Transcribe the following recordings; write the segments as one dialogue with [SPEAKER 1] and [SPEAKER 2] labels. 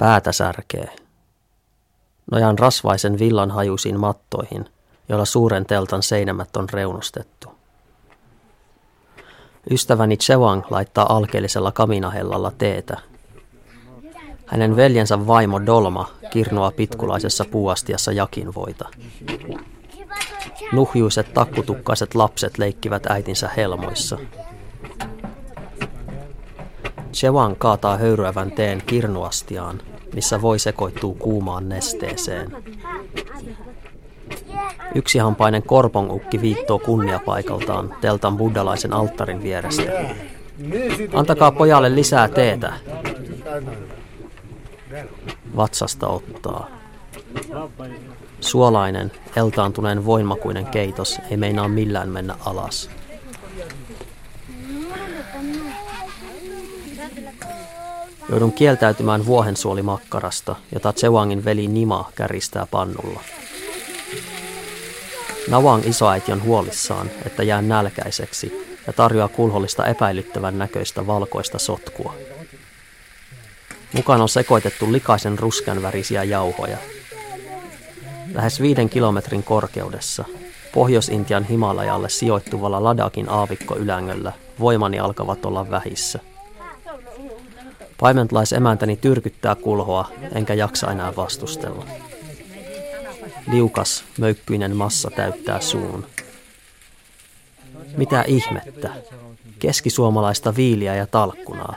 [SPEAKER 1] Päätä särkee. Nojan rasvaisen villan hajuisiin mattoihin, joilla suuren teltan seinämät on reunustettu. Ystäväni Chewang laittaa alkeellisella kaminahellalla teetä. Hänen veljensä vaimo Dolma kirnoa pitkulaisessa puuastiassa jakinvoita. Nuhjuiset takkutukkaiset lapset leikkivät äitinsä helmoissa. Chewang kaataa höyryävän teen kirnuastiaan, missä voi sekoittuu kuumaan nesteeseen. Yksihampainen korpongukki viittoo kunniapaikaltaan teltan buddalaisen alttarin vierestä. Antakaa pojalle lisää teetä. Vatsasta ottaa. Suolainen, eltaantuneen voimakuinen keitos ei meinaa millään mennä alas. Joudun kieltäytymään vuohensuolimakkarasta, jota Tsewangin veli Nima käristää pannulla. Navang isoäiti on huolissaan, että jää nälkäiseksi ja tarjoaa kulhollista epäilyttävän näköistä valkoista sotkua. Mukaan on sekoitettu likaisen ruskan värisiä jauhoja. Lähes viiden kilometrin korkeudessa, Pohjois-Intian Himalajalle sijoittuvalla Ladakin aavikkoylängöllä, voimani alkavat olla vähissä. Paimentlaisemäntäni tyrkyttää kulhoa, enkä jaksa enää vastustella. Liukas, möykkyinen massa täyttää suun. Mitä ihmettä? Keskisuomalaista viiliä ja talkkunaa.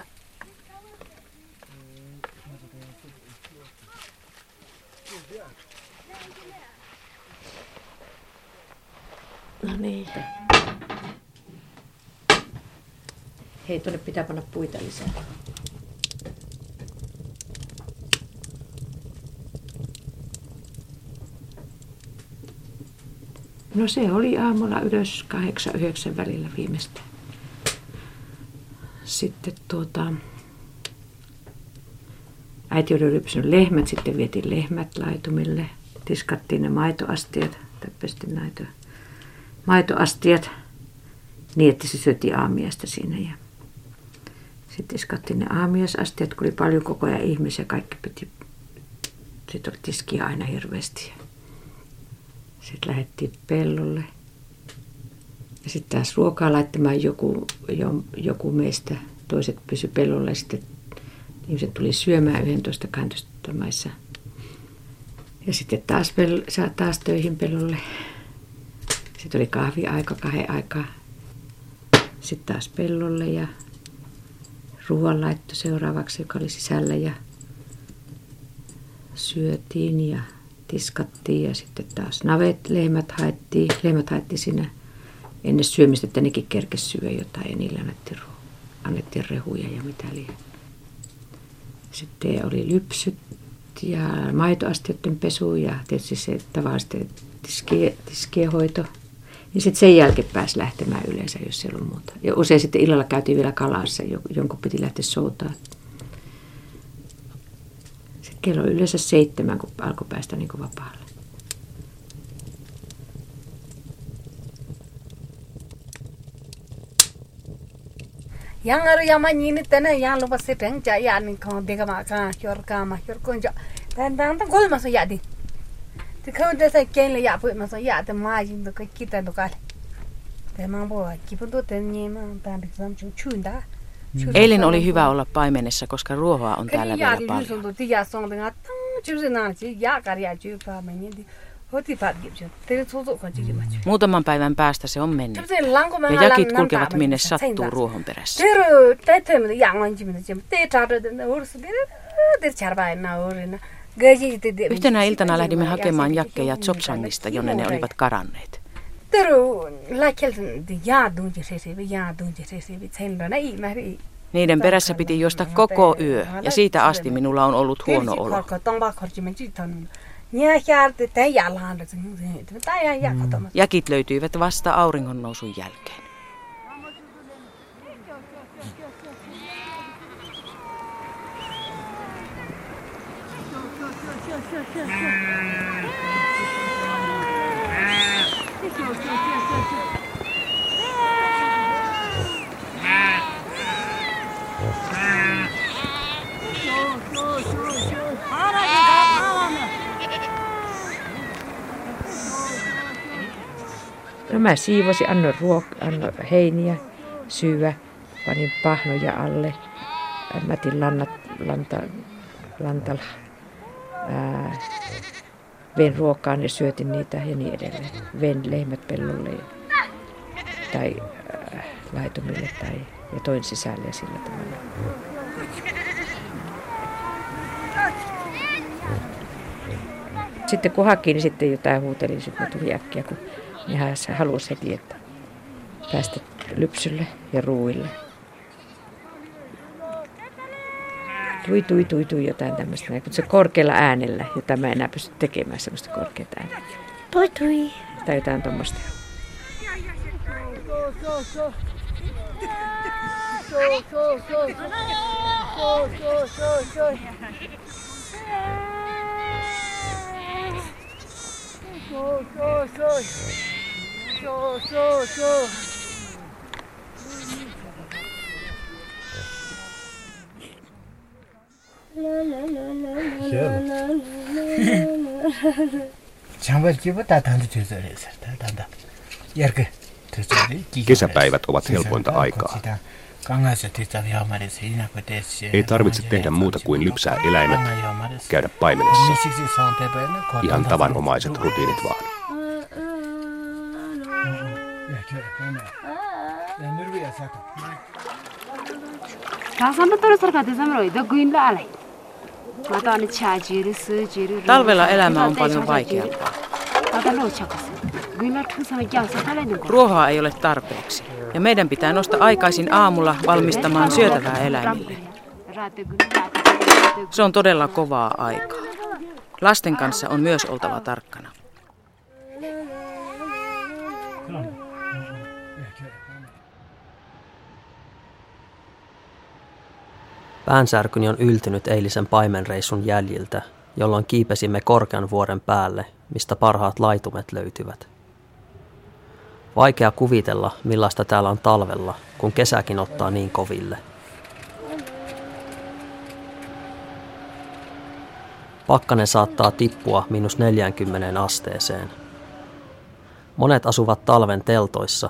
[SPEAKER 2] No niin. Hei, tuonne pitää panna puita lisää. No se oli aamulla ylös kahdeksan yhdeksän välillä viimeistään. Sitten tuota, äiti oli rypsynyt lehmät, sitten vietiin lehmät laitumille. Tiskattiin ne maitoastiat, täppästi näitä maitoastiat niin, että se syötti aamiasta siinä. Ja sitten tiskattiin ne aamiasastiat, kun oli paljon koko ajan ihmisiä, kaikki piti, sitten oli tiskiä aina hirveästi. Sitten lähdettiin pellolle. Ja sitten taas ruokaa laittamaan joku, joku meistä. Toiset pysy pellolle sitten ihmiset tuli syömään 11 12 maissa. Ja sitten taas, saa taas töihin pellolle. Sitten oli kahviaika kahden aikaa. Sitten taas pellolle ja ruoanlaitto seuraavaksi, joka oli sisällä ja syötiin ja tiskattiin ja sitten taas navet, lehmät haettiin. Lehmät haettiin siinä ennen syömistä, että nekin kerkesi syödä jotain ja niille annettiin, annettiin rehuja ja mitä liian. Sitten oli lypsyt ja maitoastioiden pesu ja tietysti se tavallisesti tiskien, hoito. Ja sitten sen jälkeen pääsi lähtemään yleensä, jos ei ollut muuta. Ja usein sitten illalla käytiin vielä kalassa, jonkun piti lähteä soutaan kello oli yleensä seitsemän, kun alkoi päästä niin vapaalle.
[SPEAKER 3] yang ar yama ni ni tena yang lupa seteng ja ya ni kong de ma ka yor ka ma yor kon ja dan dan dan gol ma so ya di de ko de sa ken le ya pu ma so ya de ma yin de ka kita do ka de ma do ma
[SPEAKER 4] Eilen oli hyvä olla paimenessa, koska ruohoa on täällä vielä paljon. Muutaman päivän päästä se on mennyt. Ja jakit kulkevat minne sattuu ruohon perässä. Yhtenä iltana lähdimme hakemaan jakkeja Tsopsangista, jonne ne olivat karanneet. Teru laikelten jaadun jesesevi, jaadun jesesevi, tsendrana iimäri. Niiden perässä piti juosta koko yö, ja siitä asti minulla on ollut huono olo. Jäkit mm. löytyivät vasta auringonnousun jälkeen. Mm.
[SPEAKER 2] No mä siivosin, annoin, ruok- annoin heiniä, syödä, panin pahnoja alle, mätin lannat, lanta, lantalla, ää, vein ruokaan ja syötin niitä ja niin edelleen. Vein lehmät pellolle tai ää, laitumille tai, ja toin sisälle ja sillä tavalla. Sitten kun haki, niin sitten jotain huutelin, sitten tuli äkkiä, kun hän halusi heti, että päästä lypsylle ja ruuille. Tui, tui, tui, tui, jotain tämmöistä, mutta se korkealla äänellä, jota mä enää pysty tekemään semmoista korkeata ääntä. Tui, tui. Tai jotain tuommoista.
[SPEAKER 5] Kesäpäivät ovat helpointa aikaa. Ei tarvitse tehdä muuta kuin lypsää eläimet, käydä paimenessa. Ihan tavanomaiset rutiinit vaan.
[SPEAKER 4] Talvella elämä on paljon vaikeampaa. Ruohoa ei ole tarpeeksi. Ja meidän pitää nostaa aikaisin aamulla valmistamaan syötävää eläimille. Se on todella kovaa aikaa. Lasten kanssa on myös oltava tarkkana.
[SPEAKER 1] Päänsärkyni on yltynyt eilisen paimenreissun jäljiltä, jolloin kiipesimme korkean vuoren päälle, mistä parhaat laitumet löytyvät. Vaikea kuvitella, millaista täällä on talvella, kun kesäkin ottaa niin koville. Pakkanen saattaa tippua minus 40 asteeseen. Monet asuvat talven teltoissa,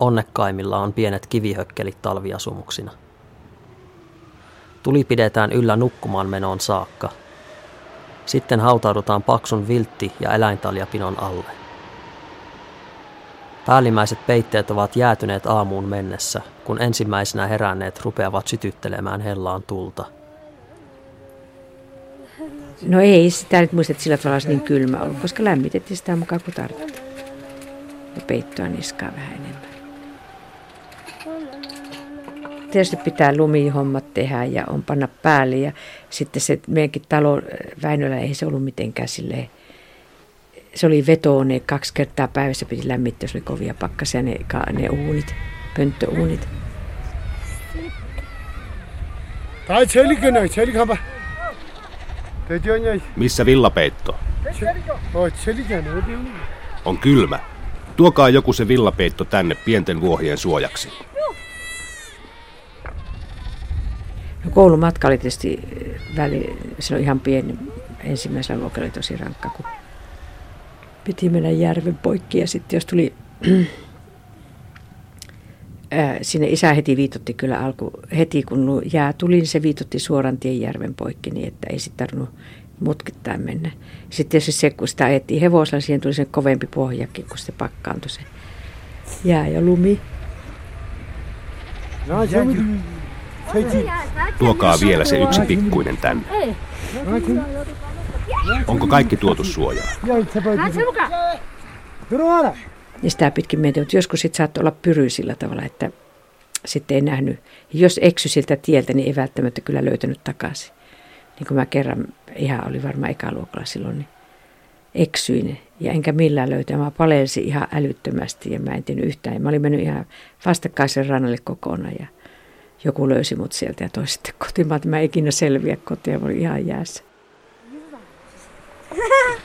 [SPEAKER 1] onnekkaimmilla on pienet kivihökkelit talviasumuksina. Tuli pidetään yllä nukkumaan menoon saakka. Sitten hautaudutaan paksun viltti- ja eläintaljapinon alle. Päällimmäiset peitteet ovat jäätyneet aamuun mennessä, kun ensimmäisenä heränneet rupeavat sytyttelemään hellaan tulta.
[SPEAKER 2] No ei sitä nyt muista, että sillä tavalla olisi niin kylmä ollut, koska lämmitettiin sitä mukaan kuin tarvittiin. Ja peittoa niskaa vähän enemmän. Tietysti pitää lumihommat tehdä ja on panna päälle. Ja sitten se meidänkin talo Väinöllä ei se ollut mitenkään silleen se oli vetoone kaksi kertaa päivässä piti lämmittää, jos oli kovia pakkasia ne, ne uunit, pönttöuunit.
[SPEAKER 5] Missä villapeitto? On kylmä. Tuokaa joku se villapeitto tänne pienten vuohien suojaksi.
[SPEAKER 2] No koulumatka oli tietysti väli, se oli ihan pieni. Ensimmäisellä luokalla oli tosi rankka, kun piti mennä järven poikki ja sitten jos tuli sinne isä heti viitotti kyllä alku, heti kun jää tuli, niin se viitotti suoran tien järven poikki niin, että ei sitten tarvinnut mutkittain mennä. Sitten tietysti se, kun sitä ajettiin hevosella, siihen tuli se kovempi pohjakin, kun se pakkaantui se jää ja lumi.
[SPEAKER 5] Tuokaa vielä se yksi pikkuinen tänne. Onko kaikki tuotu suojaan?
[SPEAKER 2] Ja sitä pitkin mentiin, mutta joskus sitten saattoi olla pyry sillä tavalla, että sitten ei nähnyt. Jos eksy siltä tieltä, niin ei välttämättä kyllä löytänyt takaisin. Niin kuin mä kerran, ihan oli varmaan ekaluokalla silloin, niin eksyin ja enkä millään löytä. Mä palelsin ihan älyttömästi ja mä en tiennyt yhtään. Mä olin mennyt ihan vastakkaisen rannalle kokonaan ja joku löysi mut sieltä ja toi sitten kotiin. Mä, mä ikinä selviä kotiin mä olin ihan jäässä.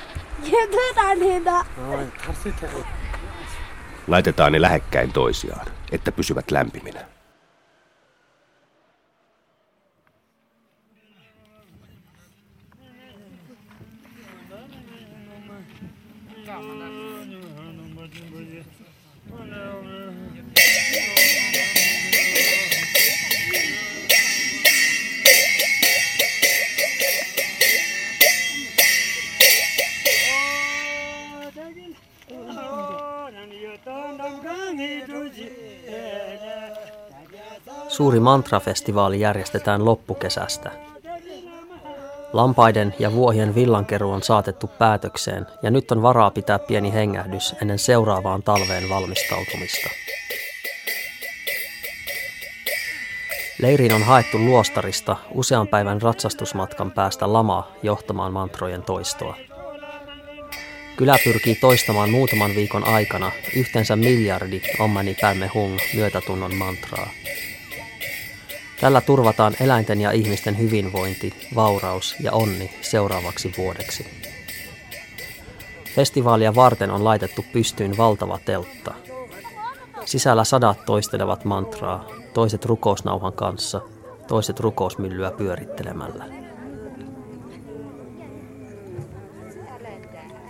[SPEAKER 5] Laitetaan ne lähekkäin toisiaan, että pysyvät lämpiminä.
[SPEAKER 1] Suuri mantrafestivaali järjestetään loppukesästä. Lampaiden ja vuohien villankeru on saatettu päätökseen ja nyt on varaa pitää pieni hengähdys ennen seuraavaan talveen valmistautumista. Leiriin on haettu luostarista usean päivän ratsastusmatkan päästä lama johtamaan mantrojen toistoa. Kylä pyrkii toistamaan muutaman viikon aikana yhteensä miljardi Ommani Pämme Hung myötätunnon mantraa. Tällä turvataan eläinten ja ihmisten hyvinvointi, vauraus ja onni seuraavaksi vuodeksi. Festivaalia varten on laitettu pystyyn valtava teltta. Sisällä sadat toistelevat mantraa, toiset rukousnauhan kanssa, toiset rukousmyllyä pyörittelemällä.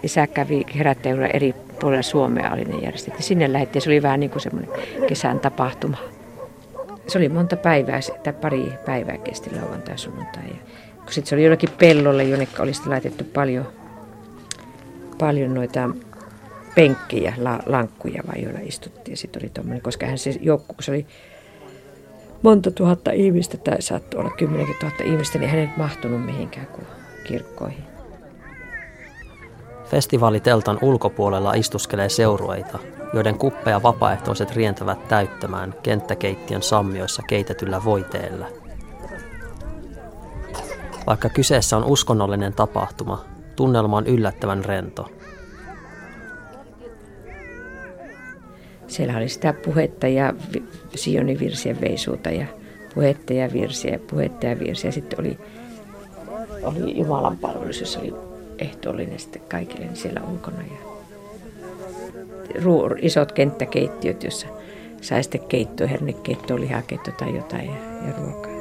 [SPEAKER 2] Isä kävi herättäjillä eri puolilla Suomea oli ne järjestetty. Sinne lähettiin, se oli vähän niin kuin semmoinen kesän tapahtuma se oli monta päivää, että pari päivää kesti lauantai sunnuntai. Kun sitten se oli jollakin pellolle, jonne oli laitettu paljon, paljon noita penkkejä, la, lankkuja vai joilla istuttiin. Sitten oli tommoinen, koska hän se joukko, kun se oli monta tuhatta ihmistä tai saattoi olla kymmenenkin tuhatta ihmistä, niin hän ei mahtunut mihinkään kuin kirkkoihin.
[SPEAKER 1] Festivaaliteltan ulkopuolella istuskelee seurueita, joiden kuppeja vapaaehtoiset rientävät täyttämään kenttäkeittiön sammioissa keitetyllä voiteella. Vaikka kyseessä on uskonnollinen tapahtuma, tunnelma on yllättävän rento.
[SPEAKER 2] Siellä oli sitä puhetta ja Sionin virsien veisuuta ja puhetta ja virsiä, puhetta ja virsiä. Sitten oli, oli Jumalan palvelus, jossa oli ehtoollinen sitten kaikille niin siellä ulkona. Ja ruur, isot kenttäkeittiöt, jossa sai sitten keittoa, hernekeittoa, lihakeittoa tai jotain ja, ja ruokaa.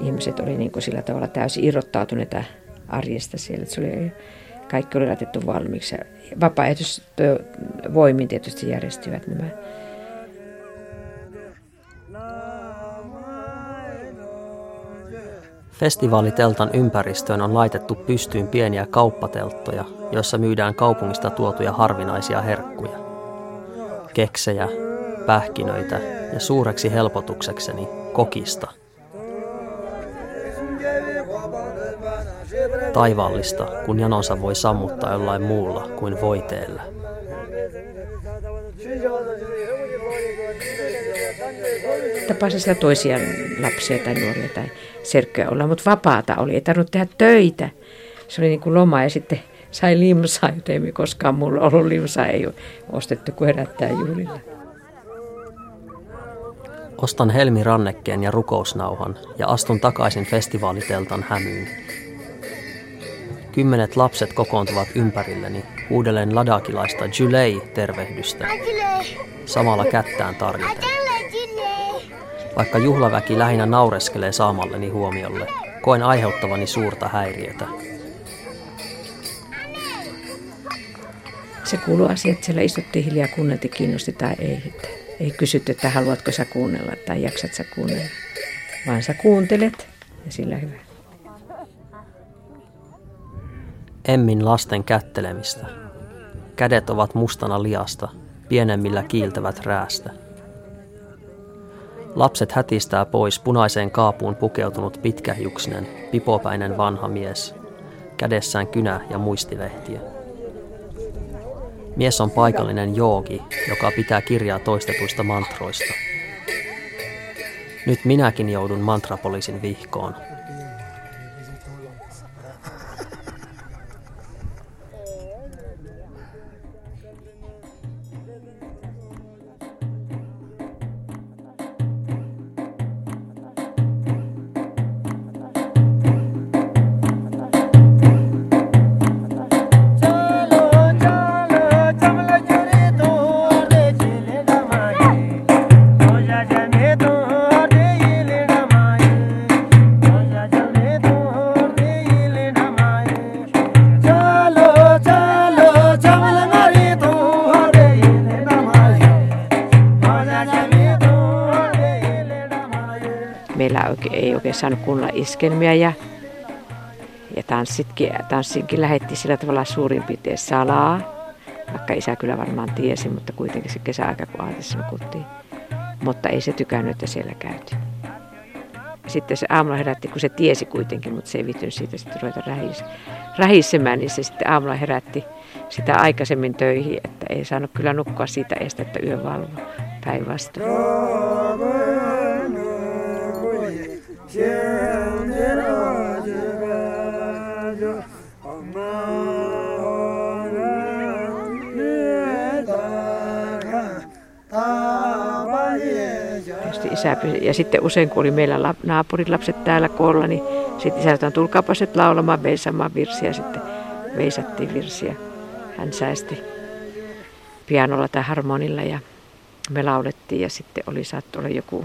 [SPEAKER 2] Ihmiset oli niin kuin sillä tavalla täysin irrottautuneita arjesta siellä. Se oli, kaikki oli laitettu valmiiksi. Vapaaehtoisvoimin tietysti järjestivät nämä
[SPEAKER 1] Festivaaliteltan ympäristöön on laitettu pystyyn pieniä kauppatelttoja, joissa myydään kaupungista tuotuja harvinaisia herkkuja. Keksejä, pähkinöitä ja suureksi helpotuksekseni kokista. Taivaallista, kun janonsa voi sammuttaa jollain muulla kuin voiteella.
[SPEAKER 2] Tapasin siellä toisia lapsia tai nuoria tai serkkyä olla, mutta vapaata oli, ei tarvinnut tehdä töitä. Se oli niin kuin loma ja sitten sai limsaa, jota ei koskaan mulla ollut limsaa, ei ole ostettu kuin herättää juhlilla.
[SPEAKER 1] Ostan Helmi Rannekkeen ja rukousnauhan ja astun takaisin festivaaliteltan hämyyn. Kymmenet lapset kokoontuvat ympärilleni uudelleen ladakilaista Julei-tervehdystä. Samalla kättään tarjoten. Vaikka juhlaväki lähinnä naureskelee saamalleni huomiolle, koen aiheuttavani suurta häiriötä.
[SPEAKER 2] Se kuuluu asia, että siellä istuttiin hiljaa kuunneltiin kiinnosti tai ei. Että ei kysytty, että haluatko sä kuunnella tai jaksat sä kuunnella. Vaan sä kuuntelet ja sillä hyvä.
[SPEAKER 1] Emmin lasten kättelemistä. Kädet ovat mustana liasta, pienemmillä kiiltävät räästä. Lapset hätistää pois punaiseen kaapuun pukeutunut pitkähiuksinen, pipopäinen vanha mies, kädessään kynä ja muistilehtiä. Mies on paikallinen joogi, joka pitää kirjaa toistetuista mantroista. Nyt minäkin joudun mantrapoliisin vihkoon.
[SPEAKER 2] Saanut kunnolla iskelmiä ja, ja tanssitkin, tanssinkin lähetti sillä tavalla suurin piirtein salaa, vaikka isä kyllä varmaan tiesi, mutta kuitenkin se kesäaika, kun aatissa nukuttiin. Mutta ei se tykännyt, että siellä käytiin. Sitten se aamulla herätti, kun se tiesi kuitenkin, mutta se ei vitynyt siitä sitten ruveta rähisemään, niin se sitten aamulla herätti sitä aikaisemmin töihin, että ei saanut kyllä nukkua siitä estä, että yö valvo päinvastoin. Ja sitten usein, kun oli meillä naapurin lapset täällä koolla, niin sitten isä sanoi, tulkaapas nyt laulamaan, veisaamaan virsiä. Sitten veisattiin virsiä. Hän säästi pianolla tai harmonilla ja me laulettiin ja sitten oli saattu olla joku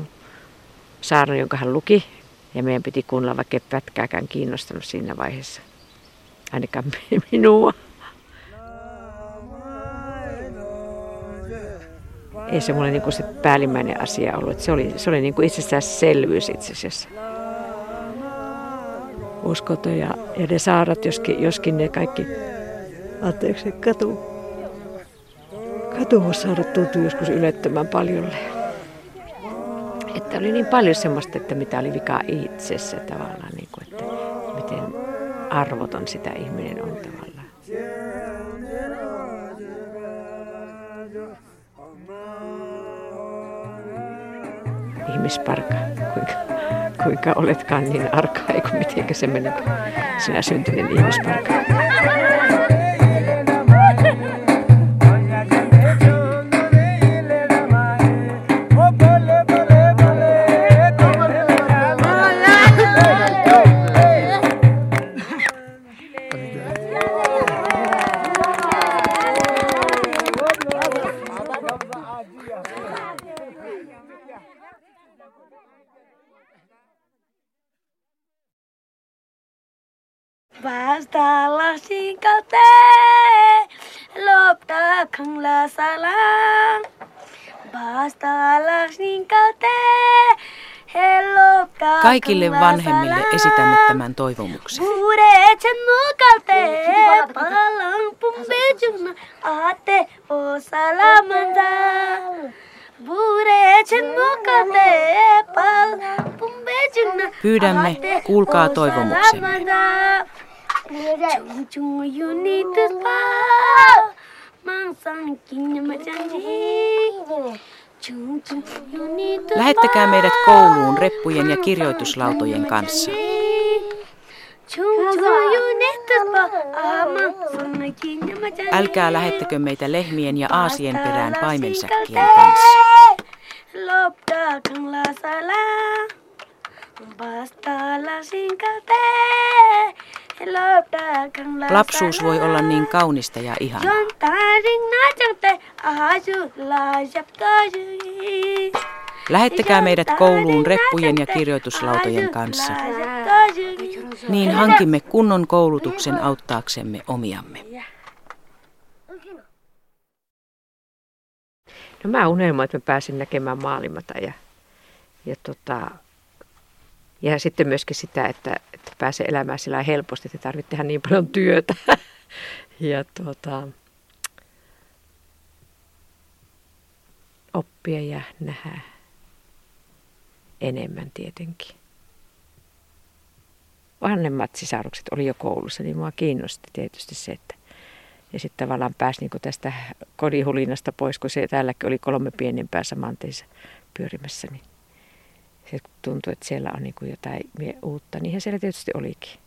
[SPEAKER 2] saarna, jonka hän luki. Ja meidän piti kuunnella, vaikka ei pätkääkään kiinnostanut siinä vaiheessa. Ainakaan minua. ei se mulle niin se päällimmäinen asia ollut. Se oli, se oli niin kuin itsestäänselvyys itse asiassa. Uskoto ja, ja ne saarat, joskin, joskin ne kaikki, anteeksi, katu, katuvuussaarat tuntui joskus ylettömän paljolle. Että oli niin paljon semmoista, että mitä oli vika itsessä tavallaan, niin kuin, että miten arvoton sitä ihminen on tavallaan. ihmisparka, kuinka, kuinka oletkaan niin arka, eikö miten se menee sinä syntyneen ihmisparka.
[SPEAKER 6] Kaikille vanhemmille esitämme tämän toivomuksen. Pyydämme, kuulkaa toivomuksemme. Lähettäkää meidät kouluun reppujen ja kirjoituslautojen kanssa. Älkää lähettäkö meitä lehmien ja aasien perään paimensäkkien kanssa. Lapsuus voi olla niin kaunista ja ihanaa. Lähettäkää meidät kouluun reppujen ja kirjoituslautojen kanssa. Niin hankimme kunnon koulutuksen auttaaksemme omiamme.
[SPEAKER 2] No mä unelmoin, että mä pääsin näkemään maailmata ja, ja tota, ja sitten myöskin sitä, että, että pääsee elämään sillä helposti, että tarvitsee tehdä niin paljon työtä. ja tuota, oppia ja nähdä enemmän tietenkin. Vanhemmat sisarukset oli jo koulussa, niin mua kiinnosti tietysti se, että ja sitten tavallaan pääsi niin tästä kodihulinasta pois, kun se täälläkin oli kolme pienempää samanteissa pyörimässä, niin se tuntui, että siellä on niin jotain uutta. Niinhän siellä tietysti olikin.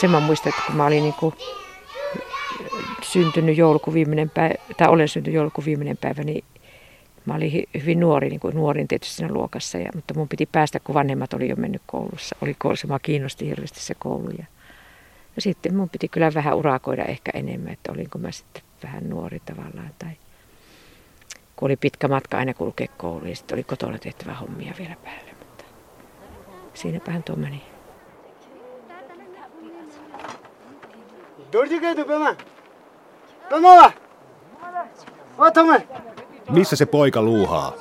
[SPEAKER 2] Sen mä muistan, että kun mä olin niin kuin syntynyt joulukuun viimeinen päivä, tai olen syntynyt joulukuun viimeinen päivä, niin Mä olin hyvin nuori, niin kuin nuorin tietysti siinä luokassa, ja, mutta mun piti päästä, kun vanhemmat oli jo mennyt koulussa. Oli koulussa, mä kiinnosti hirveästi se koulu. Ja, ja sitten mun piti kyllä vähän urakoida ehkä enemmän, että olinko mä sitten vähän nuori tavallaan. Tai kun oli pitkä matka aina kulkea kouluun ja sitten oli kotona tehtävä hommia vielä päälle. Siinäpähän tuo meni.
[SPEAKER 5] Missä se poika luuhaa?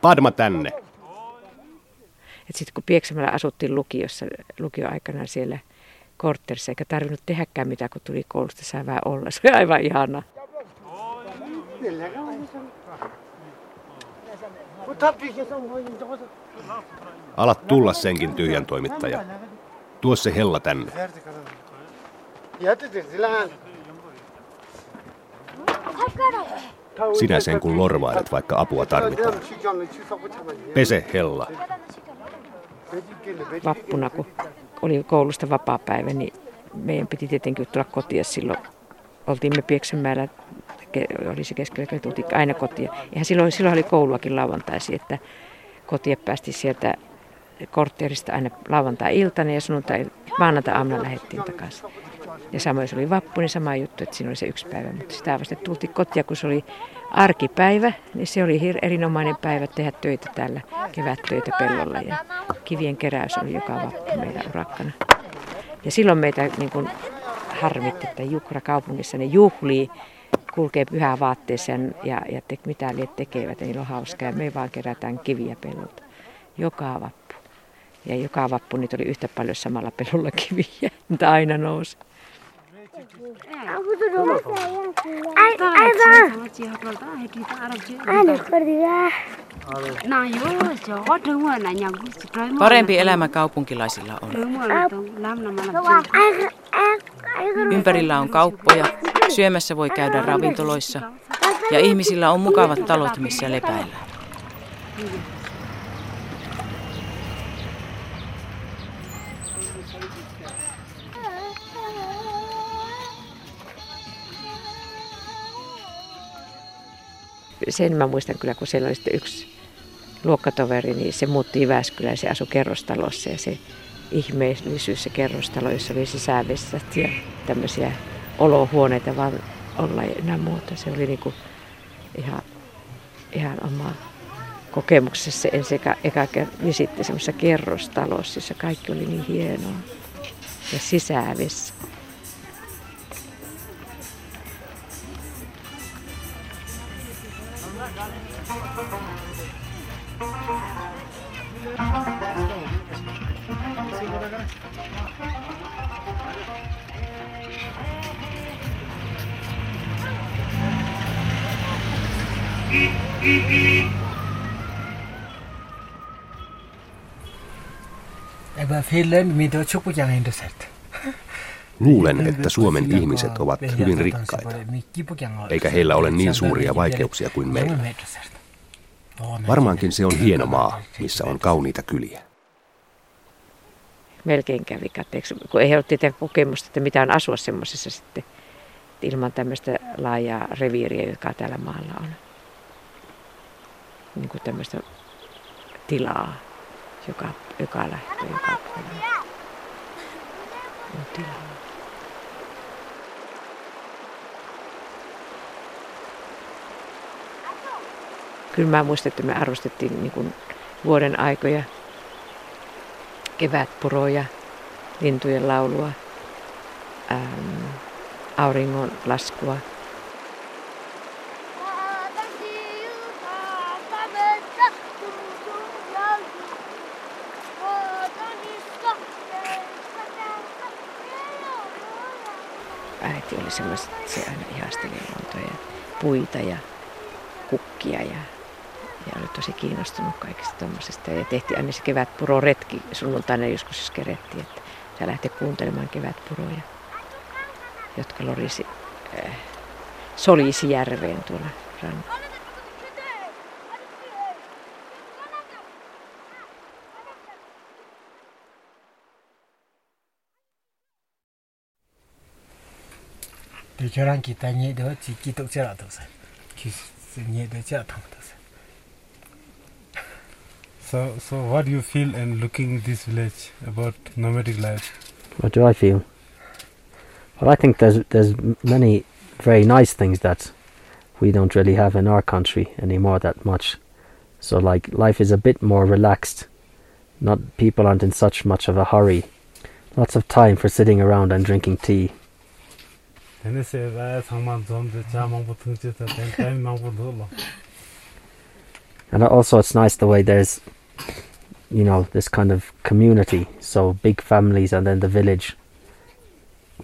[SPEAKER 5] Padma tänne.
[SPEAKER 2] Sitten kun Pieksämällä asuttiin lukiossa, lukioaikana siellä kortterissa, eikä tarvinnut tehdäkään mitään, kun tuli koulusta, sai vähän olla. Se oli aivan ihana.
[SPEAKER 5] Alat tulla senkin tyhjän toimittaja. Tuo se hella tänne. Sinä sen kun lorvailet, vaikka apua tarvitaan. Pese hella.
[SPEAKER 2] Vappuna, kun oli koulusta vapaa päivä, niin meidän piti tietenkin tulla kotiin silloin. Oltiin me Pieksämäellä, oli se keskellä, että tultiin aina kotiin. Ja silloin, silloin oli kouluakin lauantaisi, että kotiin päästi sieltä kortteerista aina lauantai-iltana ja sunnuntai maanantai-aamuna lähdettiin takaisin. Ja samoin se oli vappu, niin sama juttu, että siinä oli se yksi päivä. Mutta sitä vasta tultiin kotia, kun se oli arkipäivä, niin se oli erinomainen päivä tehdä töitä täällä, kevättöitä pellolla. Ja kivien keräys oli joka vappu meidän urakkana. Ja silloin meitä niin kuin harmitti, että Jukra kaupungissa ne juhlii, kulkee pyhää vaatteessa ja, ja te, mitä liet tekevät, ja niillä on hauskaa. Me vaan kerätään kiviä pellolta. Joka vappu. Ja joka vappu niitä oli yhtä paljon samalla pellolla kiviä, mitä aina nousi.
[SPEAKER 4] Parempi elämä kaupunkilaisilla on. Ympärillä on kauppoja, syömässä voi käydä ravintoloissa ja ihmisillä on mukavat talot, missä lepäillään.
[SPEAKER 2] Sen mä muistan kyllä, kun siellä oli sitten yksi luokkatoveri, niin se muutti Jyväskylään, se asui kerrostalossa ja se ihmeellisyys se kerrostalo, jossa oli sisävessät ja tämmöisiä olohuoneita vaan olla enää muuta. Se oli niinku ihan, ihan oma kokemuksessa se ensi eka, eka niin sitten semmoisessa kerrostalossa, jossa kaikki oli niin hienoa ja sisävessä.
[SPEAKER 5] Luulen, että Suomen ihmiset ovat hyvin rikkaita, eikä heillä ole niin suuria vaikeuksia kuin meillä. Varmaankin se on hieno maa, missä on kauniita kyliä.
[SPEAKER 2] Melkein kävi katteeksi, kun ei ollut tietenkään kokemusta, että mitä on asua semmoisessa sitten ilman tämmöistä laajaa reviiriä, joka täällä maalla on. Niin kuin tämmöistä tilaa, joka, joka lähtee joka. On tilaa. Kyllä mä muistan, että me arvostettiin niin kuin vuoden aikoja, kevätpuroja, lintujen laulua, ähm, auringon laskua. Äiti oli semmoista, se aina ihasteli luontoa ja puita ja kukkia ja ja oli tosi kiinnostunut kaikista tuommoisesta. Ja tehtiin aina se kevätpuro retki sunnuntaina joskus, jos kerettiin, että se lähti kuuntelemaan kevätpuroja, jotka lorisi äh, solisi järveen tuolla rannalla.
[SPEAKER 7] Thì cho rằng kita nhẹ đó chỉ kỹ tục chưa là được rồi. Chỉ nhẹ đó chưa là được rồi. So, so what do you feel in looking this village about nomadic life?
[SPEAKER 1] What do I feel? Well, I think there's there's many very nice things that we don't really have in our country anymore that much. So like life is a bit more relaxed.
[SPEAKER 8] not people aren't in such much of a hurry. Lots of time for sitting around and drinking tea.
[SPEAKER 9] Tene se va samman som det jamang bu tung chita ten time mang bu lo.
[SPEAKER 8] And also, it's nice the way there's, you know, this kind of community. So big families, and then the village,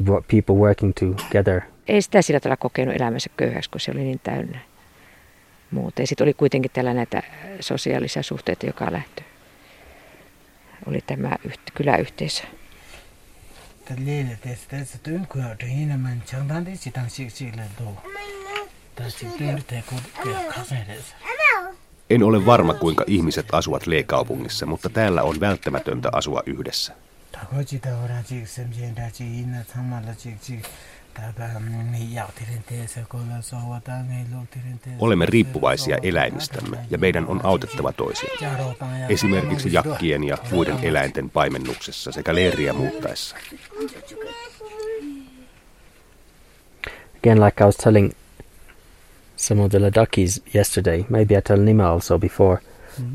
[SPEAKER 8] wo- people working together.
[SPEAKER 2] Ei sitä sillä tavalla kokenut elämänsä köyhäksi, kun se oli niin täynnä muuta. Ja sitten oli kuitenkin tällä näitä sosiaalisia suhteita, joka lähtö. Oli tämä yht- kyläyhteisö.
[SPEAKER 9] Ta lele te te se tu ku ta yin man chang dan de chi tang chi chi le do. Ta chi tu te ku ke ka se de.
[SPEAKER 5] En ole varma, kuinka ihmiset asuvat Lee-kaupungissa, mutta täällä on välttämätöntä asua yhdessä.
[SPEAKER 9] Ta ko chi ta ora chi sem jen da chi yin na chang ma la chi chi ti ren te.
[SPEAKER 5] Olemme riippuvaisia eläimistämme ja meidän on autettava
[SPEAKER 9] ya.
[SPEAKER 5] Esimerkiksi jakkien ja muiden eläinten paimennuksessa sekä leiriä muuttaessa.
[SPEAKER 8] Again, like I was telling some of the Ladakis yesterday, maybe I tell Nima also before,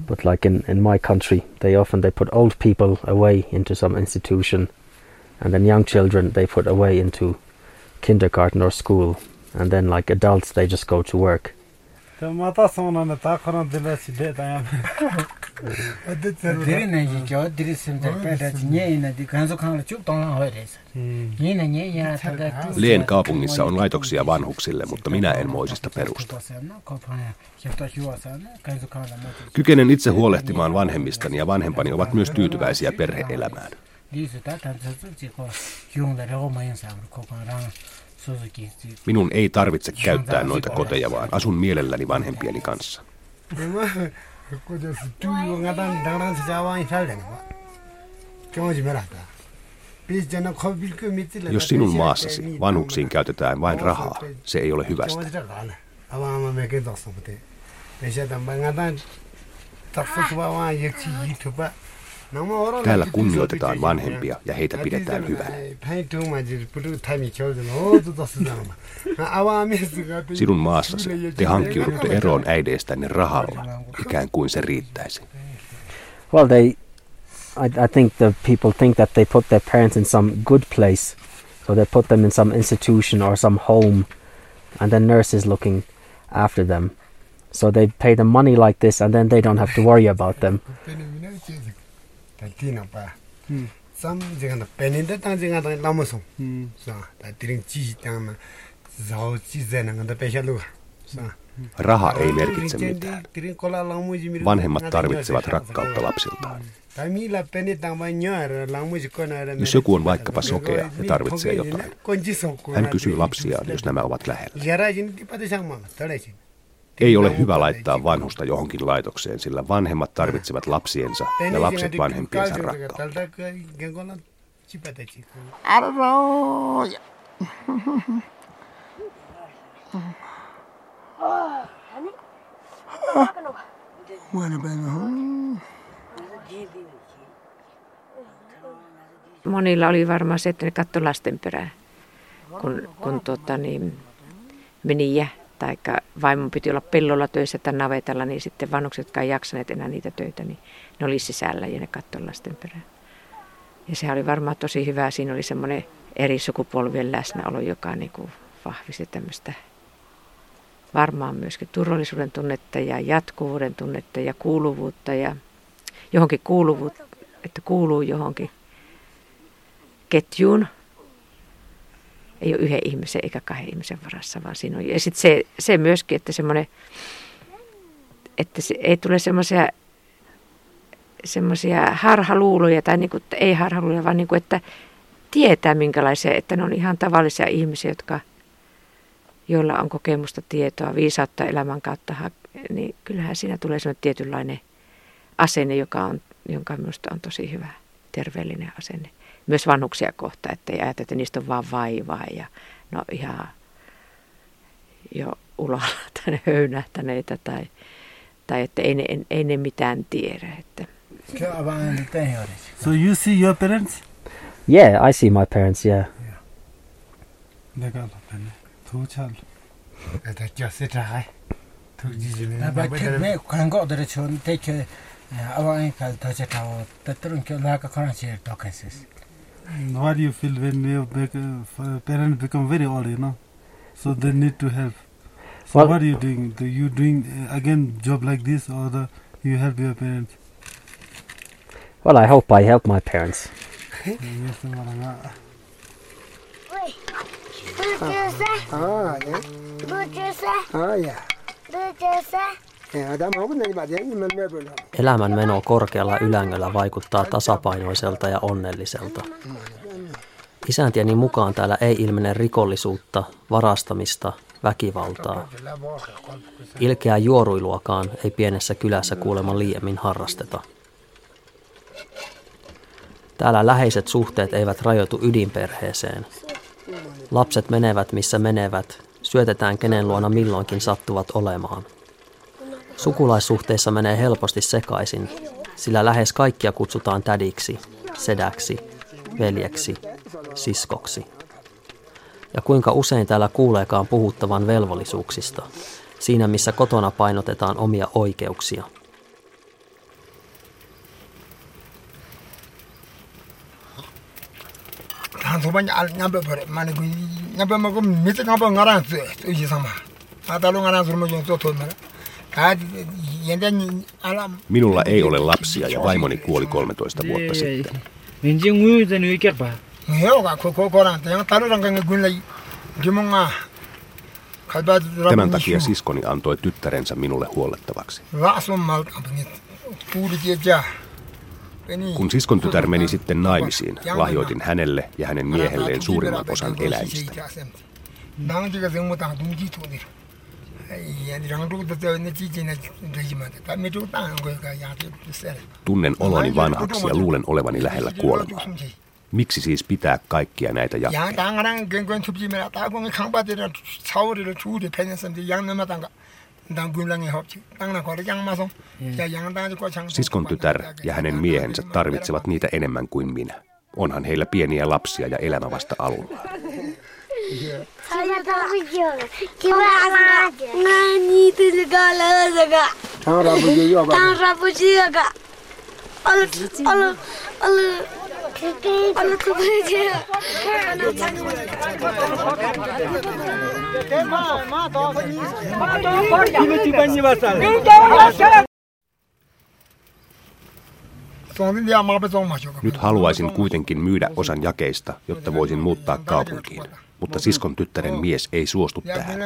[SPEAKER 8] but like in, in my country, they often they put old people away into some institution, and then young children they put away into kindergarten or school, and then like adults they just go to work.
[SPEAKER 5] Leen kaupungissa on laitoksia vanhuksille, mutta minä en moisista perusta. Kykenen itse huolehtimaan vanhemmistani ja vanhempani ovat myös tyytyväisiä perheelämään. Minun ei tarvitse käyttää noita koteja, vaan asun mielelläni vanhempieni kanssa. Jos sinun maassasi vanhuksiin käytetään vain rahaa, se ei ole hyvästä.
[SPEAKER 9] Awa ba.
[SPEAKER 5] Täällä kunnioitetaan vanhempia ja heitä pidetään hyvänä. Sinun maassasi te hankkiudutte eroon äideistänne rahalla, ikään kuin se riittäisi.
[SPEAKER 8] Well, they, I, I think the people think that they put their parents in some good place, so they put them in some institution or some home, and then nurses looking after them. So they pay them money like this, and then they don't have to worry about them.
[SPEAKER 9] Tang na zao chi zen nga da pesha lu sa
[SPEAKER 5] Raha ei merkitse mitään. Vanhemmat tarvitsevat rakkautta lapsiltaan. Jos joku on vaikkapa sokea ja tarvitsee jotain, hän kysyy lapsiaan, jos nämä ovat lähellä. Ei ole hyvä laittaa vanhusta johonkin laitokseen, sillä vanhemmat tarvitsevat lapsiensa ja lapset vanhempiensa rakkautta.
[SPEAKER 2] Monilla oli varmaan se, että ne katsoi lasten perään, kun, kun tota, niin, meni jä tai vaimon piti olla pellolla töissä tai navetalla, niin sitten vanhukset, jotka ei jaksaneet enää niitä töitä, niin ne oli sisällä ja ne katsoi lasten perään. Ja se oli varmaan tosi hyvä. Siinä oli semmoinen eri sukupolvien läsnäolo, joka niin kuin vahvisti tämmöistä varmaan myöskin turvallisuuden tunnetta ja jatkuvuuden tunnetta ja kuuluvuutta ja johonkin kuuluvuutta, että kuuluu johonkin ketjuun ei ole yhden ihmisen eikä kahden ihmisen varassa, vaan siinä on. Ja sitten se, se myöskin, että semmoinen, että se ei tule semmoisia semmoisia harhaluuloja, tai niin kuin, ei harhaluuloja, vaan niin kuin, että tietää minkälaisia, että ne on ihan tavallisia ihmisiä, jotka, joilla on kokemusta, tietoa, viisautta elämän kautta, niin kyllähän siinä tulee semmoinen tietynlainen asenne, joka on, jonka minusta on tosi hyvä, terveellinen asenne myös vanhuksia kohta, että ei ajatella, että niistä on vaan vaivaa ja no ihan jo ulolla tänne höynähtäneitä tai, tai että ei ne, ei ne mitään tiedä. Että.
[SPEAKER 9] So you see your parents?
[SPEAKER 8] Yeah, I see my parents, yeah.
[SPEAKER 9] Että jos sitä hai.
[SPEAKER 10] Ta ba kek me kan go da chon te ke
[SPEAKER 7] What do you feel when your uh, parents become very old, you know? So they need to help. So
[SPEAKER 1] Well-
[SPEAKER 7] what are you doing? Do you doing uh, again job like this or the, you help your parents?
[SPEAKER 1] Well, I hope I help my parents.
[SPEAKER 7] Yes, maranga.
[SPEAKER 11] Ah, yeah. Ah, yeah. Yeah, tämä on kuitenkin vähän enemmän möpöllä.
[SPEAKER 1] Elämän meno korkealla ylängöllä vaikuttaa tasapainoiselta ja onnelliselta. Isäntieni mukaan täällä ei ilmene rikollisuutta, varastamista, väkivaltaa. Ilkeää juoruiluakaan ei pienessä kylässä kuulemma liiemmin harrasteta. Täällä läheiset suhteet eivät rajoitu ydinperheeseen. Lapset menevät missä menevät, syötetään kenen luona milloinkin sattuvat olemaan. Sukulaissuhteissa menee helposti sekaisin, sillä lähes kaikkia kutsutaan tädiksi, sedäksi, veljeksi, siskoksi. Ja kuinka usein täällä kuuleekaan puhuttavan velvollisuuksista, siinä missä kotona painotetaan omia oikeuksia.
[SPEAKER 11] Tang
[SPEAKER 5] Minulla ei ole lapsia ja vaimoni kuoli 13 vuotta sitten. Tämän takia siskoni antoi tyttärensä minulle huollettavaksi. Kun siskon tytär meni sitten naimisiin, lahjoitin hänelle ja hänen miehelleen suurimman osan eläimistä. Tunnen oloni vanhaksi ja luulen olevani lähellä kuolemaa. Miksi siis pitää kaikkia näitä
[SPEAKER 11] jatkoja? Niin.
[SPEAKER 5] Siskon tytär ja hänen miehensä tarvitsevat niitä enemmän kuin minä. Onhan heillä pieniä lapsia ja elämä vasta alullaan. Nani Nyt haluaisin kuitenkin myydä osan jakeista, jotta voisin muuttaa kaupunkiin. Mutta siskon tyttären mies ei suostu tähän.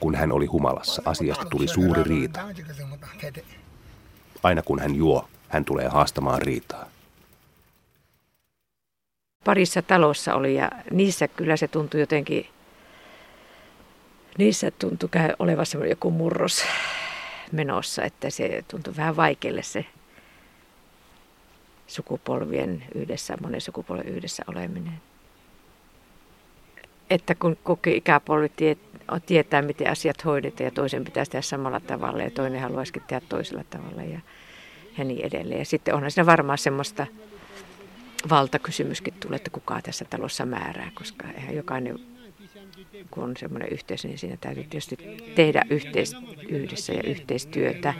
[SPEAKER 5] Kun hän oli humalassa, asiasta tuli suuri riita. Aina kun hän juo, hän tulee haastamaan riitaa.
[SPEAKER 2] parissa talossa oli ja niissä kyllä se tuntui jotenkin, niissä tuntui olevan semmoinen joku murros menossa, että se tuntui vähän vaikealle se sukupolvien yhdessä, monen sukupolven yhdessä oleminen. Että kun koki ikäpolvi tie, tietää, miten asiat hoidetaan ja toisen pitäisi tehdä samalla tavalla ja toinen haluaisikin tehdä toisella tavalla ja, ja niin edelleen. Ja sitten onhan siinä varmaan semmoista valtakysymyskin tulee, että kuka tässä talossa määrää, koska eihän jokainen, kun on semmoinen yhteisö, niin siinä täytyy tietysti tehdä yhteis, yhdessä ja yhteistyötä.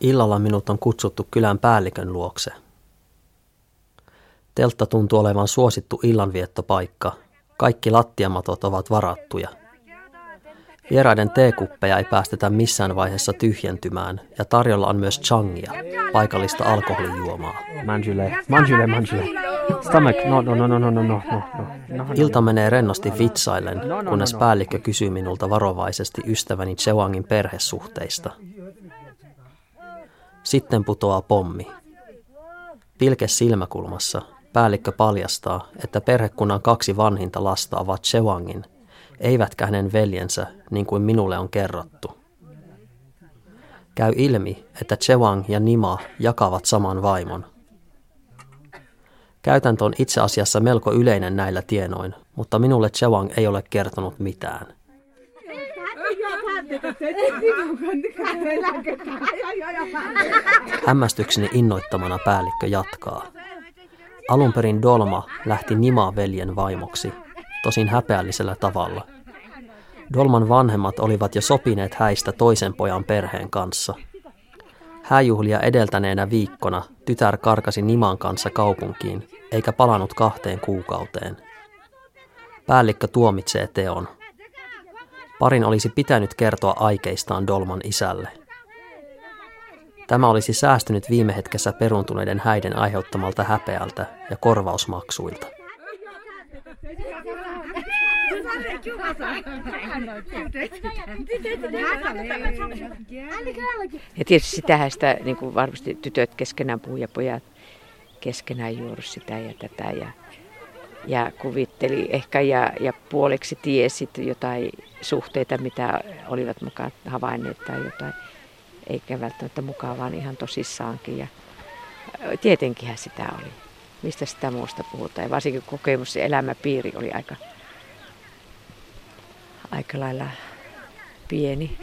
[SPEAKER 1] Illalla minut on kutsuttu kylän päällikön luokse. Teltta tuntuu olevan suosittu illanviettopaikka. Kaikki lattiamatot ovat varattuja – Vieraiden teekuppeja ei päästetä missään vaiheessa tyhjentymään ja tarjolla on myös changia, paikallista alkoholijuomaa.
[SPEAKER 8] Manjule, manjule, manjule. Stomach, no, no, no, no, no, no, no, no, no.
[SPEAKER 1] Ilta menee rennosti vitsaillen, kunnes päällikkö kysyy minulta varovaisesti ystäväni Chewangin perhesuhteista. Sitten putoaa pommi. Pilke silmäkulmassa päällikkö paljastaa, että perhekunnan kaksi vanhinta lasta ovat Chewangin, eivätkä hänen veljensä, niin kuin minulle on kerrottu. Käy ilmi, että Chewang ja Nima jakavat saman vaimon. Käytäntö on itse asiassa melko yleinen näillä tienoin, mutta minulle Chewang ei ole kertonut mitään. Hämmästykseni innoittamana päällikkö jatkaa. Alun perin Dolma lähti Nimaa veljen vaimoksi, tosin häpeällisellä tavalla. Dolman vanhemmat olivat jo sopineet häistä toisen pojan perheen kanssa. Hääjuhlia edeltäneenä viikkona tytär karkasi Niman kanssa kaupunkiin, eikä palannut kahteen kuukauteen. Päällikkö tuomitsee teon. Parin olisi pitänyt kertoa aikeistaan Dolman isälle. Tämä olisi säästynyt viime hetkessä peruntuneiden häiden aiheuttamalta häpeältä ja korvausmaksuilta.
[SPEAKER 2] Ja tietysti sitähän sitä niin kuin varmasti tytöt keskenään puhuu ja pojat keskenään juuri sitä ja tätä. Ja, ja kuvitteli ehkä ja, ja puoleksi tiesit jotain suhteita, mitä olivat mukaan havainneet tai jotain. Eikä välttämättä mukaan, vaan ihan tosissaankin. Ja tietenkinhän sitä oli. Mistä sitä muusta puhutaan. Ja varsinkin kokemus ja elämäpiiri oli aika, aika lailla pieni.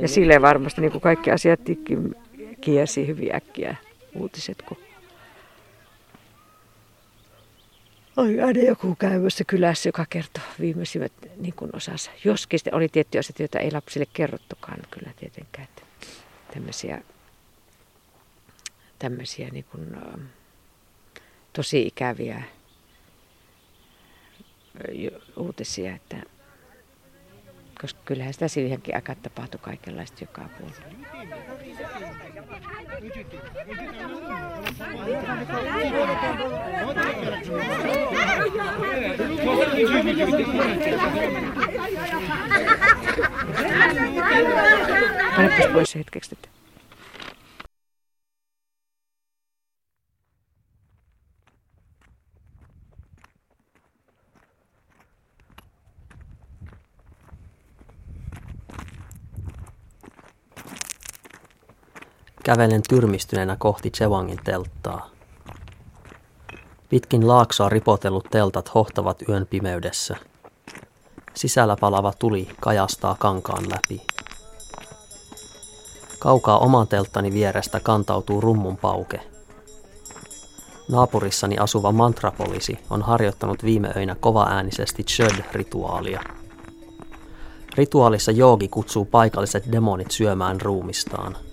[SPEAKER 2] Ja sille varmasti niin kuin kaikki asiat kiersi hyvin äkkiä uutiset, kun oli aina joku käymässä kylässä, joka kertoi viimeisimmät niin kuin osassa. Joskin oli tiettyjä asioita, joita ei lapsille kerrottukaan kyllä tietenkään. Että tämmöisiä, tämmöisiä niin kuin, tosi ikäviä uutisia, että koska kyllähän sitä siihenkin aikaan tapahtui kaikenlaista joka puolella. Panepas pois hetkeksi tätä.
[SPEAKER 1] Kävelen tyrmistyneenä kohti Chewangin telttaa. Pitkin laaksoa ripotellut teltat hohtavat yön pimeydessä. Sisällä palava tuli kajastaa kankaan läpi. Kaukaa oman telttani vierestä kantautuu rummun pauke. Naapurissani asuva mantrapolisi on harjoittanut viime öinä kovaäänisesti Chöd-rituaalia. Rituaalissa joogi kutsuu paikalliset demonit syömään ruumistaan –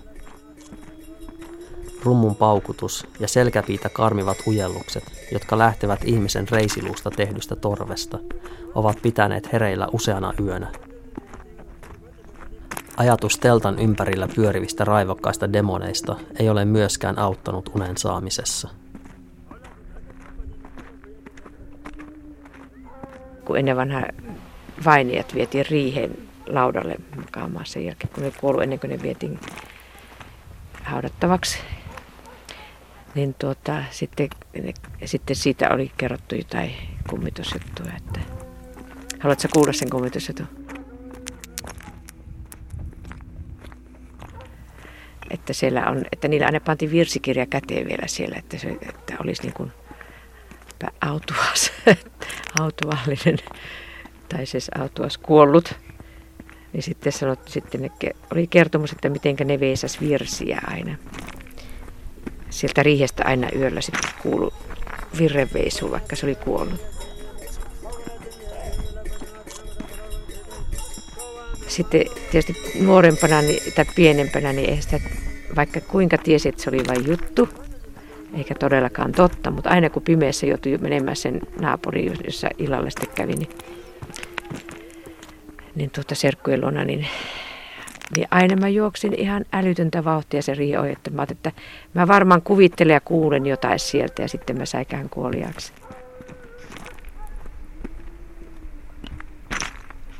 [SPEAKER 1] rummun paukutus ja selkäpiitä karmivat ujellukset, jotka lähtevät ihmisen reisiluusta tehdystä torvesta, ovat pitäneet hereillä useana yönä. Ajatus teltan ympärillä pyörivistä raivokkaista demoneista ei ole myöskään auttanut unen saamisessa.
[SPEAKER 2] Kun ennen vanha vainijat vietiin riiheen laudalle makaamaan sen jälkeen, kun ne kuollut ennen kuin ne vietiin haudattavaksi niin tuota, sitten, sitten siitä oli kerrottu jotain kummitusjuttuja. Että... Haluatko kuulla sen kummitusjutun? Että, siellä on, että niillä aina pantiin virsikirja käteen vielä siellä, että, se, että olisi niin kuin autuas, autuallinen tai siis autuas kuollut. Niin sitten, sanot, sitten ne, oli kertomus, että miten ne veisas virsiä aina sieltä riihestä aina yöllä sitten kuulu virreveisu, vaikka se oli kuollut. Sitten tietysti nuorempana niin, tai pienempänä, niin ei sitä, vaikka kuinka tiesi, että se oli vain juttu, eikä todellakaan totta, mutta aina kun pimeässä joutui menemään sen naapuriin, jossa illalla sitten kävi, niin, niin tuota serkkujen luona, niin niin aina mä juoksin ihan älytöntä vauhtia se rio, että mä että mä varmaan kuvittelen ja kuulen jotain sieltä ja sitten mä säikään kuoliaksi.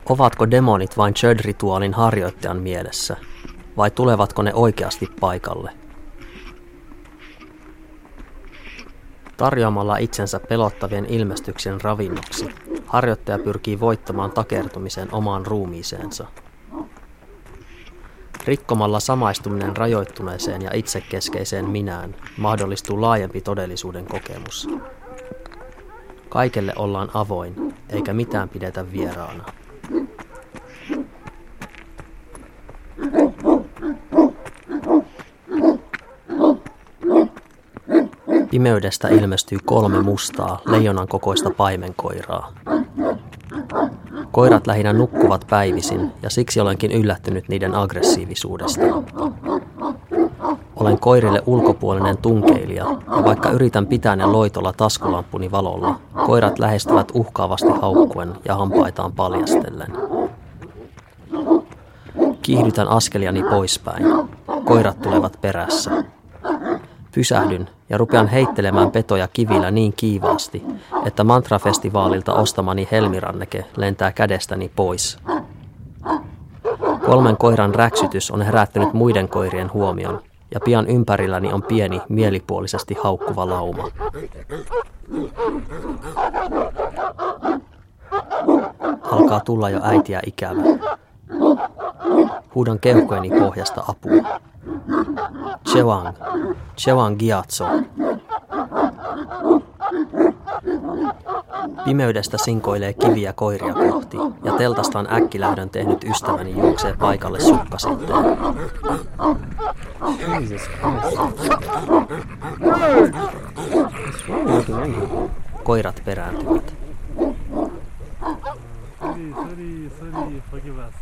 [SPEAKER 1] Ovatko demonit vain Chöd-rituaalin harjoittajan mielessä, vai tulevatko ne oikeasti paikalle? Tarjoamalla itsensä pelottavien ilmestyksien ravinnoksi, harjoittaja pyrkii voittamaan takertumisen omaan ruumiiseensa – Rikkomalla samaistuminen rajoittuneeseen ja itsekeskeiseen minään mahdollistuu laajempi todellisuuden kokemus. Kaikelle ollaan avoin, eikä mitään pidetä vieraana. Pimeydestä ilmestyy kolme mustaa, leijonan kokoista paimenkoiraa. Koirat lähinnä nukkuvat päivisin ja siksi olenkin yllättynyt niiden aggressiivisuudesta. Olen koirille ulkopuolinen tunkeilija ja vaikka yritän pitää ne loitolla taskulampuni valolla, koirat lähestyvät uhkaavasti haukkuen ja hampaitaan paljastellen. Kiihdytän askeliani poispäin. Koirat tulevat perässä. Pysähdyn ja rupean heittelemään petoja kivillä niin kiivaasti, että mantrafestivaalilta ostamani helmiranneke lentää kädestäni pois. Kolmen koiran räksytys on herättänyt muiden koirien huomion, ja pian ympärilläni on pieni, mielipuolisesti haukkuva lauma. Alkaa tulla jo äitiä ikävä. Huudan keuhkojeni pohjasta apua. Chewang, Chewang Giatso. Pimeydestä sinkoilee kiviä koiria kohti ja teltastaan äkkilähdön tehnyt ystäväni juoksee paikalle sukkasitteen. Koirat perääntyvät. Sorry, sorry, forgive us.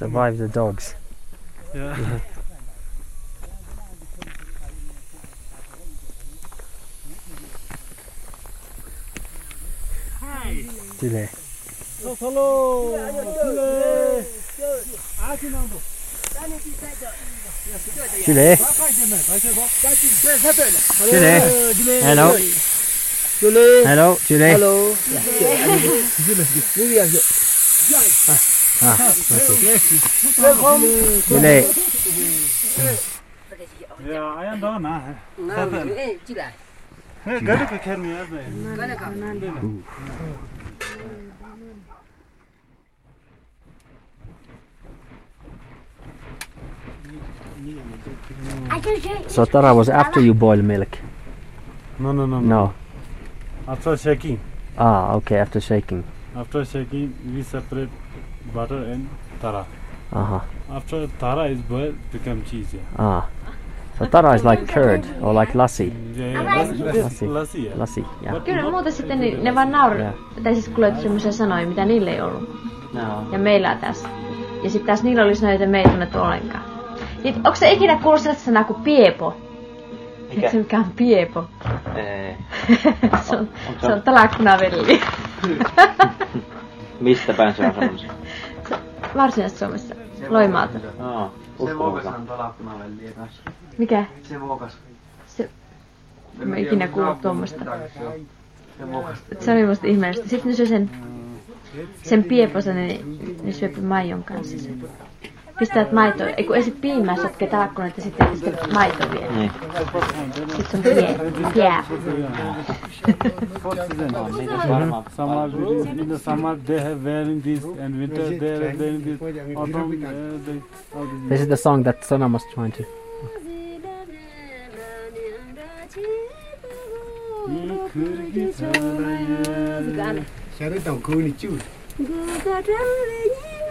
[SPEAKER 1] Survive the dogs. Yeah. yeah. Hi. Chile. Hello. Chile. Chile. Chile. Hello. Chile. Hello. Chile. Hello. Hello. Ah, okay. Welkom. Nee. Ja, I am done now. Nee, chila. Nee, gade ka kher me Gade ka. So Tara was after you boil milk?
[SPEAKER 12] No, no, no.
[SPEAKER 1] No.
[SPEAKER 12] After shaking.
[SPEAKER 1] Ah, okay, after shaking.
[SPEAKER 12] After shaking, we separate butter and tara.
[SPEAKER 1] Uh-huh.
[SPEAKER 12] After tara is boiled, become cheese. Yeah.
[SPEAKER 1] Ah. So tara is like curd or like lassi.
[SPEAKER 12] Yeah, yeah. Lassi.
[SPEAKER 1] Lassi, yeah. Lassi, yeah.
[SPEAKER 13] Kyllä, muuta sitten ne, ne vaan nauru, yeah. tai siis kuulet semmoisia sanoja, mitä niille ei ollut. No. Ja meillä tässä. Ja sitten taas niillä oli sanoja, joita me ei tunnettu ollenkaan. Niin, onko se ikinä kuullut sellaista sanaa kuin piepo? Mikä? Eikö se mikä on piepo?
[SPEAKER 1] Ei.
[SPEAKER 13] se on, se on talakkunavelli.
[SPEAKER 1] Mistä päin se on semmoisia?
[SPEAKER 13] Varsinais-Suomessa. Loimaalta.
[SPEAKER 1] Aa,
[SPEAKER 14] se vuokas on talakkunavelliä kanssa.
[SPEAKER 13] Mikä?
[SPEAKER 14] Se vuokas.
[SPEAKER 13] Se... Mä ikinä kuullut tuommoista. Se oli musta ihmeellistä. Sitten ne syö sen, sen pieposen, niin ne syö maidon kanssa sen pistävät maitoa, ei kun ensin piimää sotkee talkkunat ja sitten pistävät maitoa vielä. Niin. Sitten on pie, pie.
[SPEAKER 12] Summer, in the summer they have wearing this and winter they are wearing this. Autumn, uh, they,
[SPEAKER 1] this is the song that Sonam was trying to.
[SPEAKER 7] Share don't go ni chu.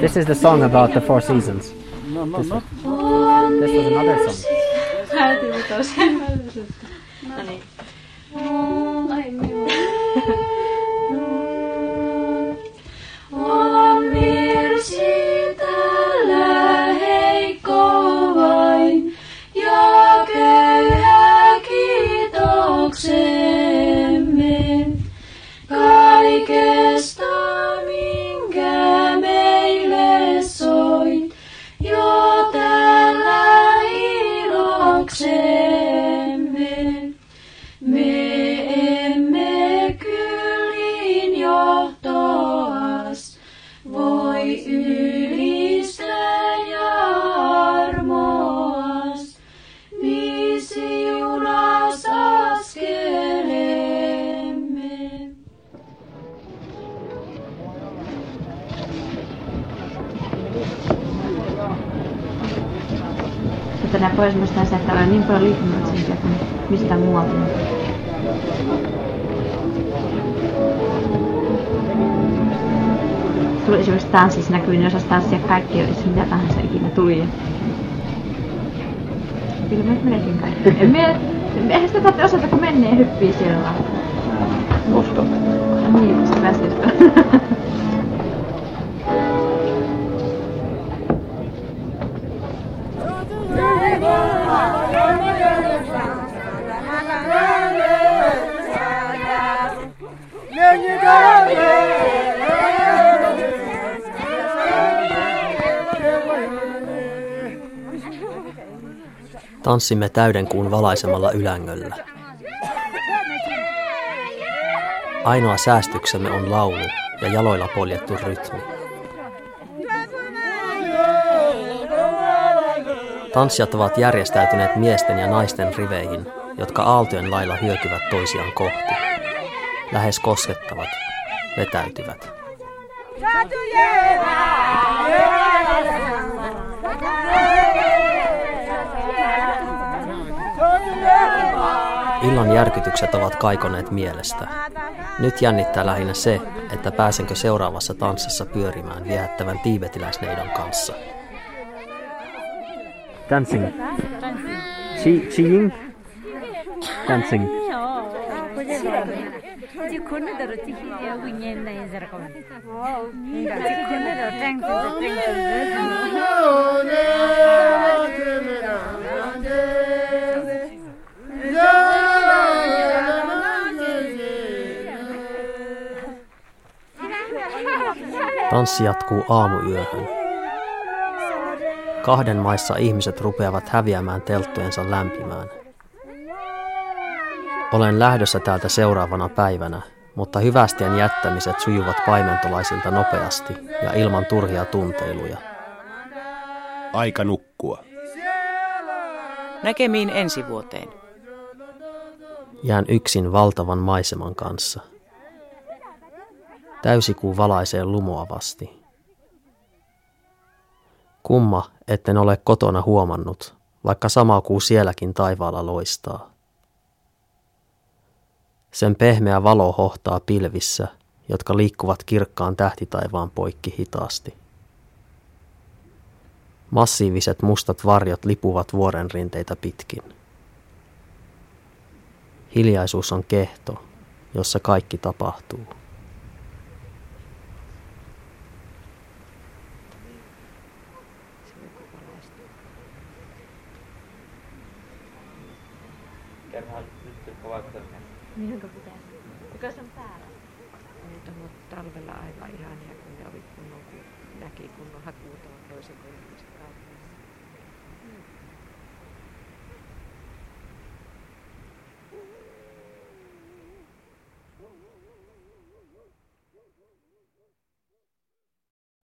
[SPEAKER 1] This is the song about the four seasons. This. Was, this was another song.
[SPEAKER 13] Että on niin paljon liikkumattomia kuin mistään muualta. Tuli esimerkiksi tanssissa näkyy, niin osasi tanssia kaikki, jos mitä tahansa ikinä tuli. Kyllä mä menekin kaikki. Eihän sitä tarvitse osata, kun menee hyppii siellä vaan.
[SPEAKER 1] Tanssimme täyden kuun valaisemalla ylängöllä. Ainoa säästyksemme on laulu ja jaloilla poljettu rytmi. Tanssijat ovat järjestäytyneet miesten ja naisten riveihin, jotka aaltojen lailla hyökyvät toisiaan kohti. Lähes koskettavat, vetäytyvät. Illan järkytykset ovat kaikoneet mielestä. Nyt jännittää lähinnä se, että pääsenkö seuraavassa tanssissa pyörimään viehättävän tiibetiläisneidon kanssa.
[SPEAKER 8] Dancing. Chi, Chiying. Dancing.
[SPEAKER 1] Tanssi jatkuu aamuyöhön. Kahden maissa ihmiset rupeavat häviämään telttojensa lämpimään. Olen lähdössä täältä seuraavana päivänä, mutta hyvästien jättämiset sujuvat paimentolaisilta nopeasti ja ilman turhia tunteiluja.
[SPEAKER 5] Aika nukkua.
[SPEAKER 4] Näkemiin ensi vuoteen.
[SPEAKER 1] Jään yksin valtavan maiseman kanssa. Täysikuu valaisee lumoavasti. Kumma, etten ole kotona huomannut, vaikka sama kuu sielläkin taivaalla loistaa. Sen pehmeä valo hohtaa pilvissä, jotka liikkuvat kirkkaan tähtitaivaan poikki hitaasti. Massiiviset mustat varjot lipuvat vuoren rinteitä pitkin. Hiljaisuus on kehto, jossa kaikki tapahtuu.
[SPEAKER 13] Mihinkä pitäisi?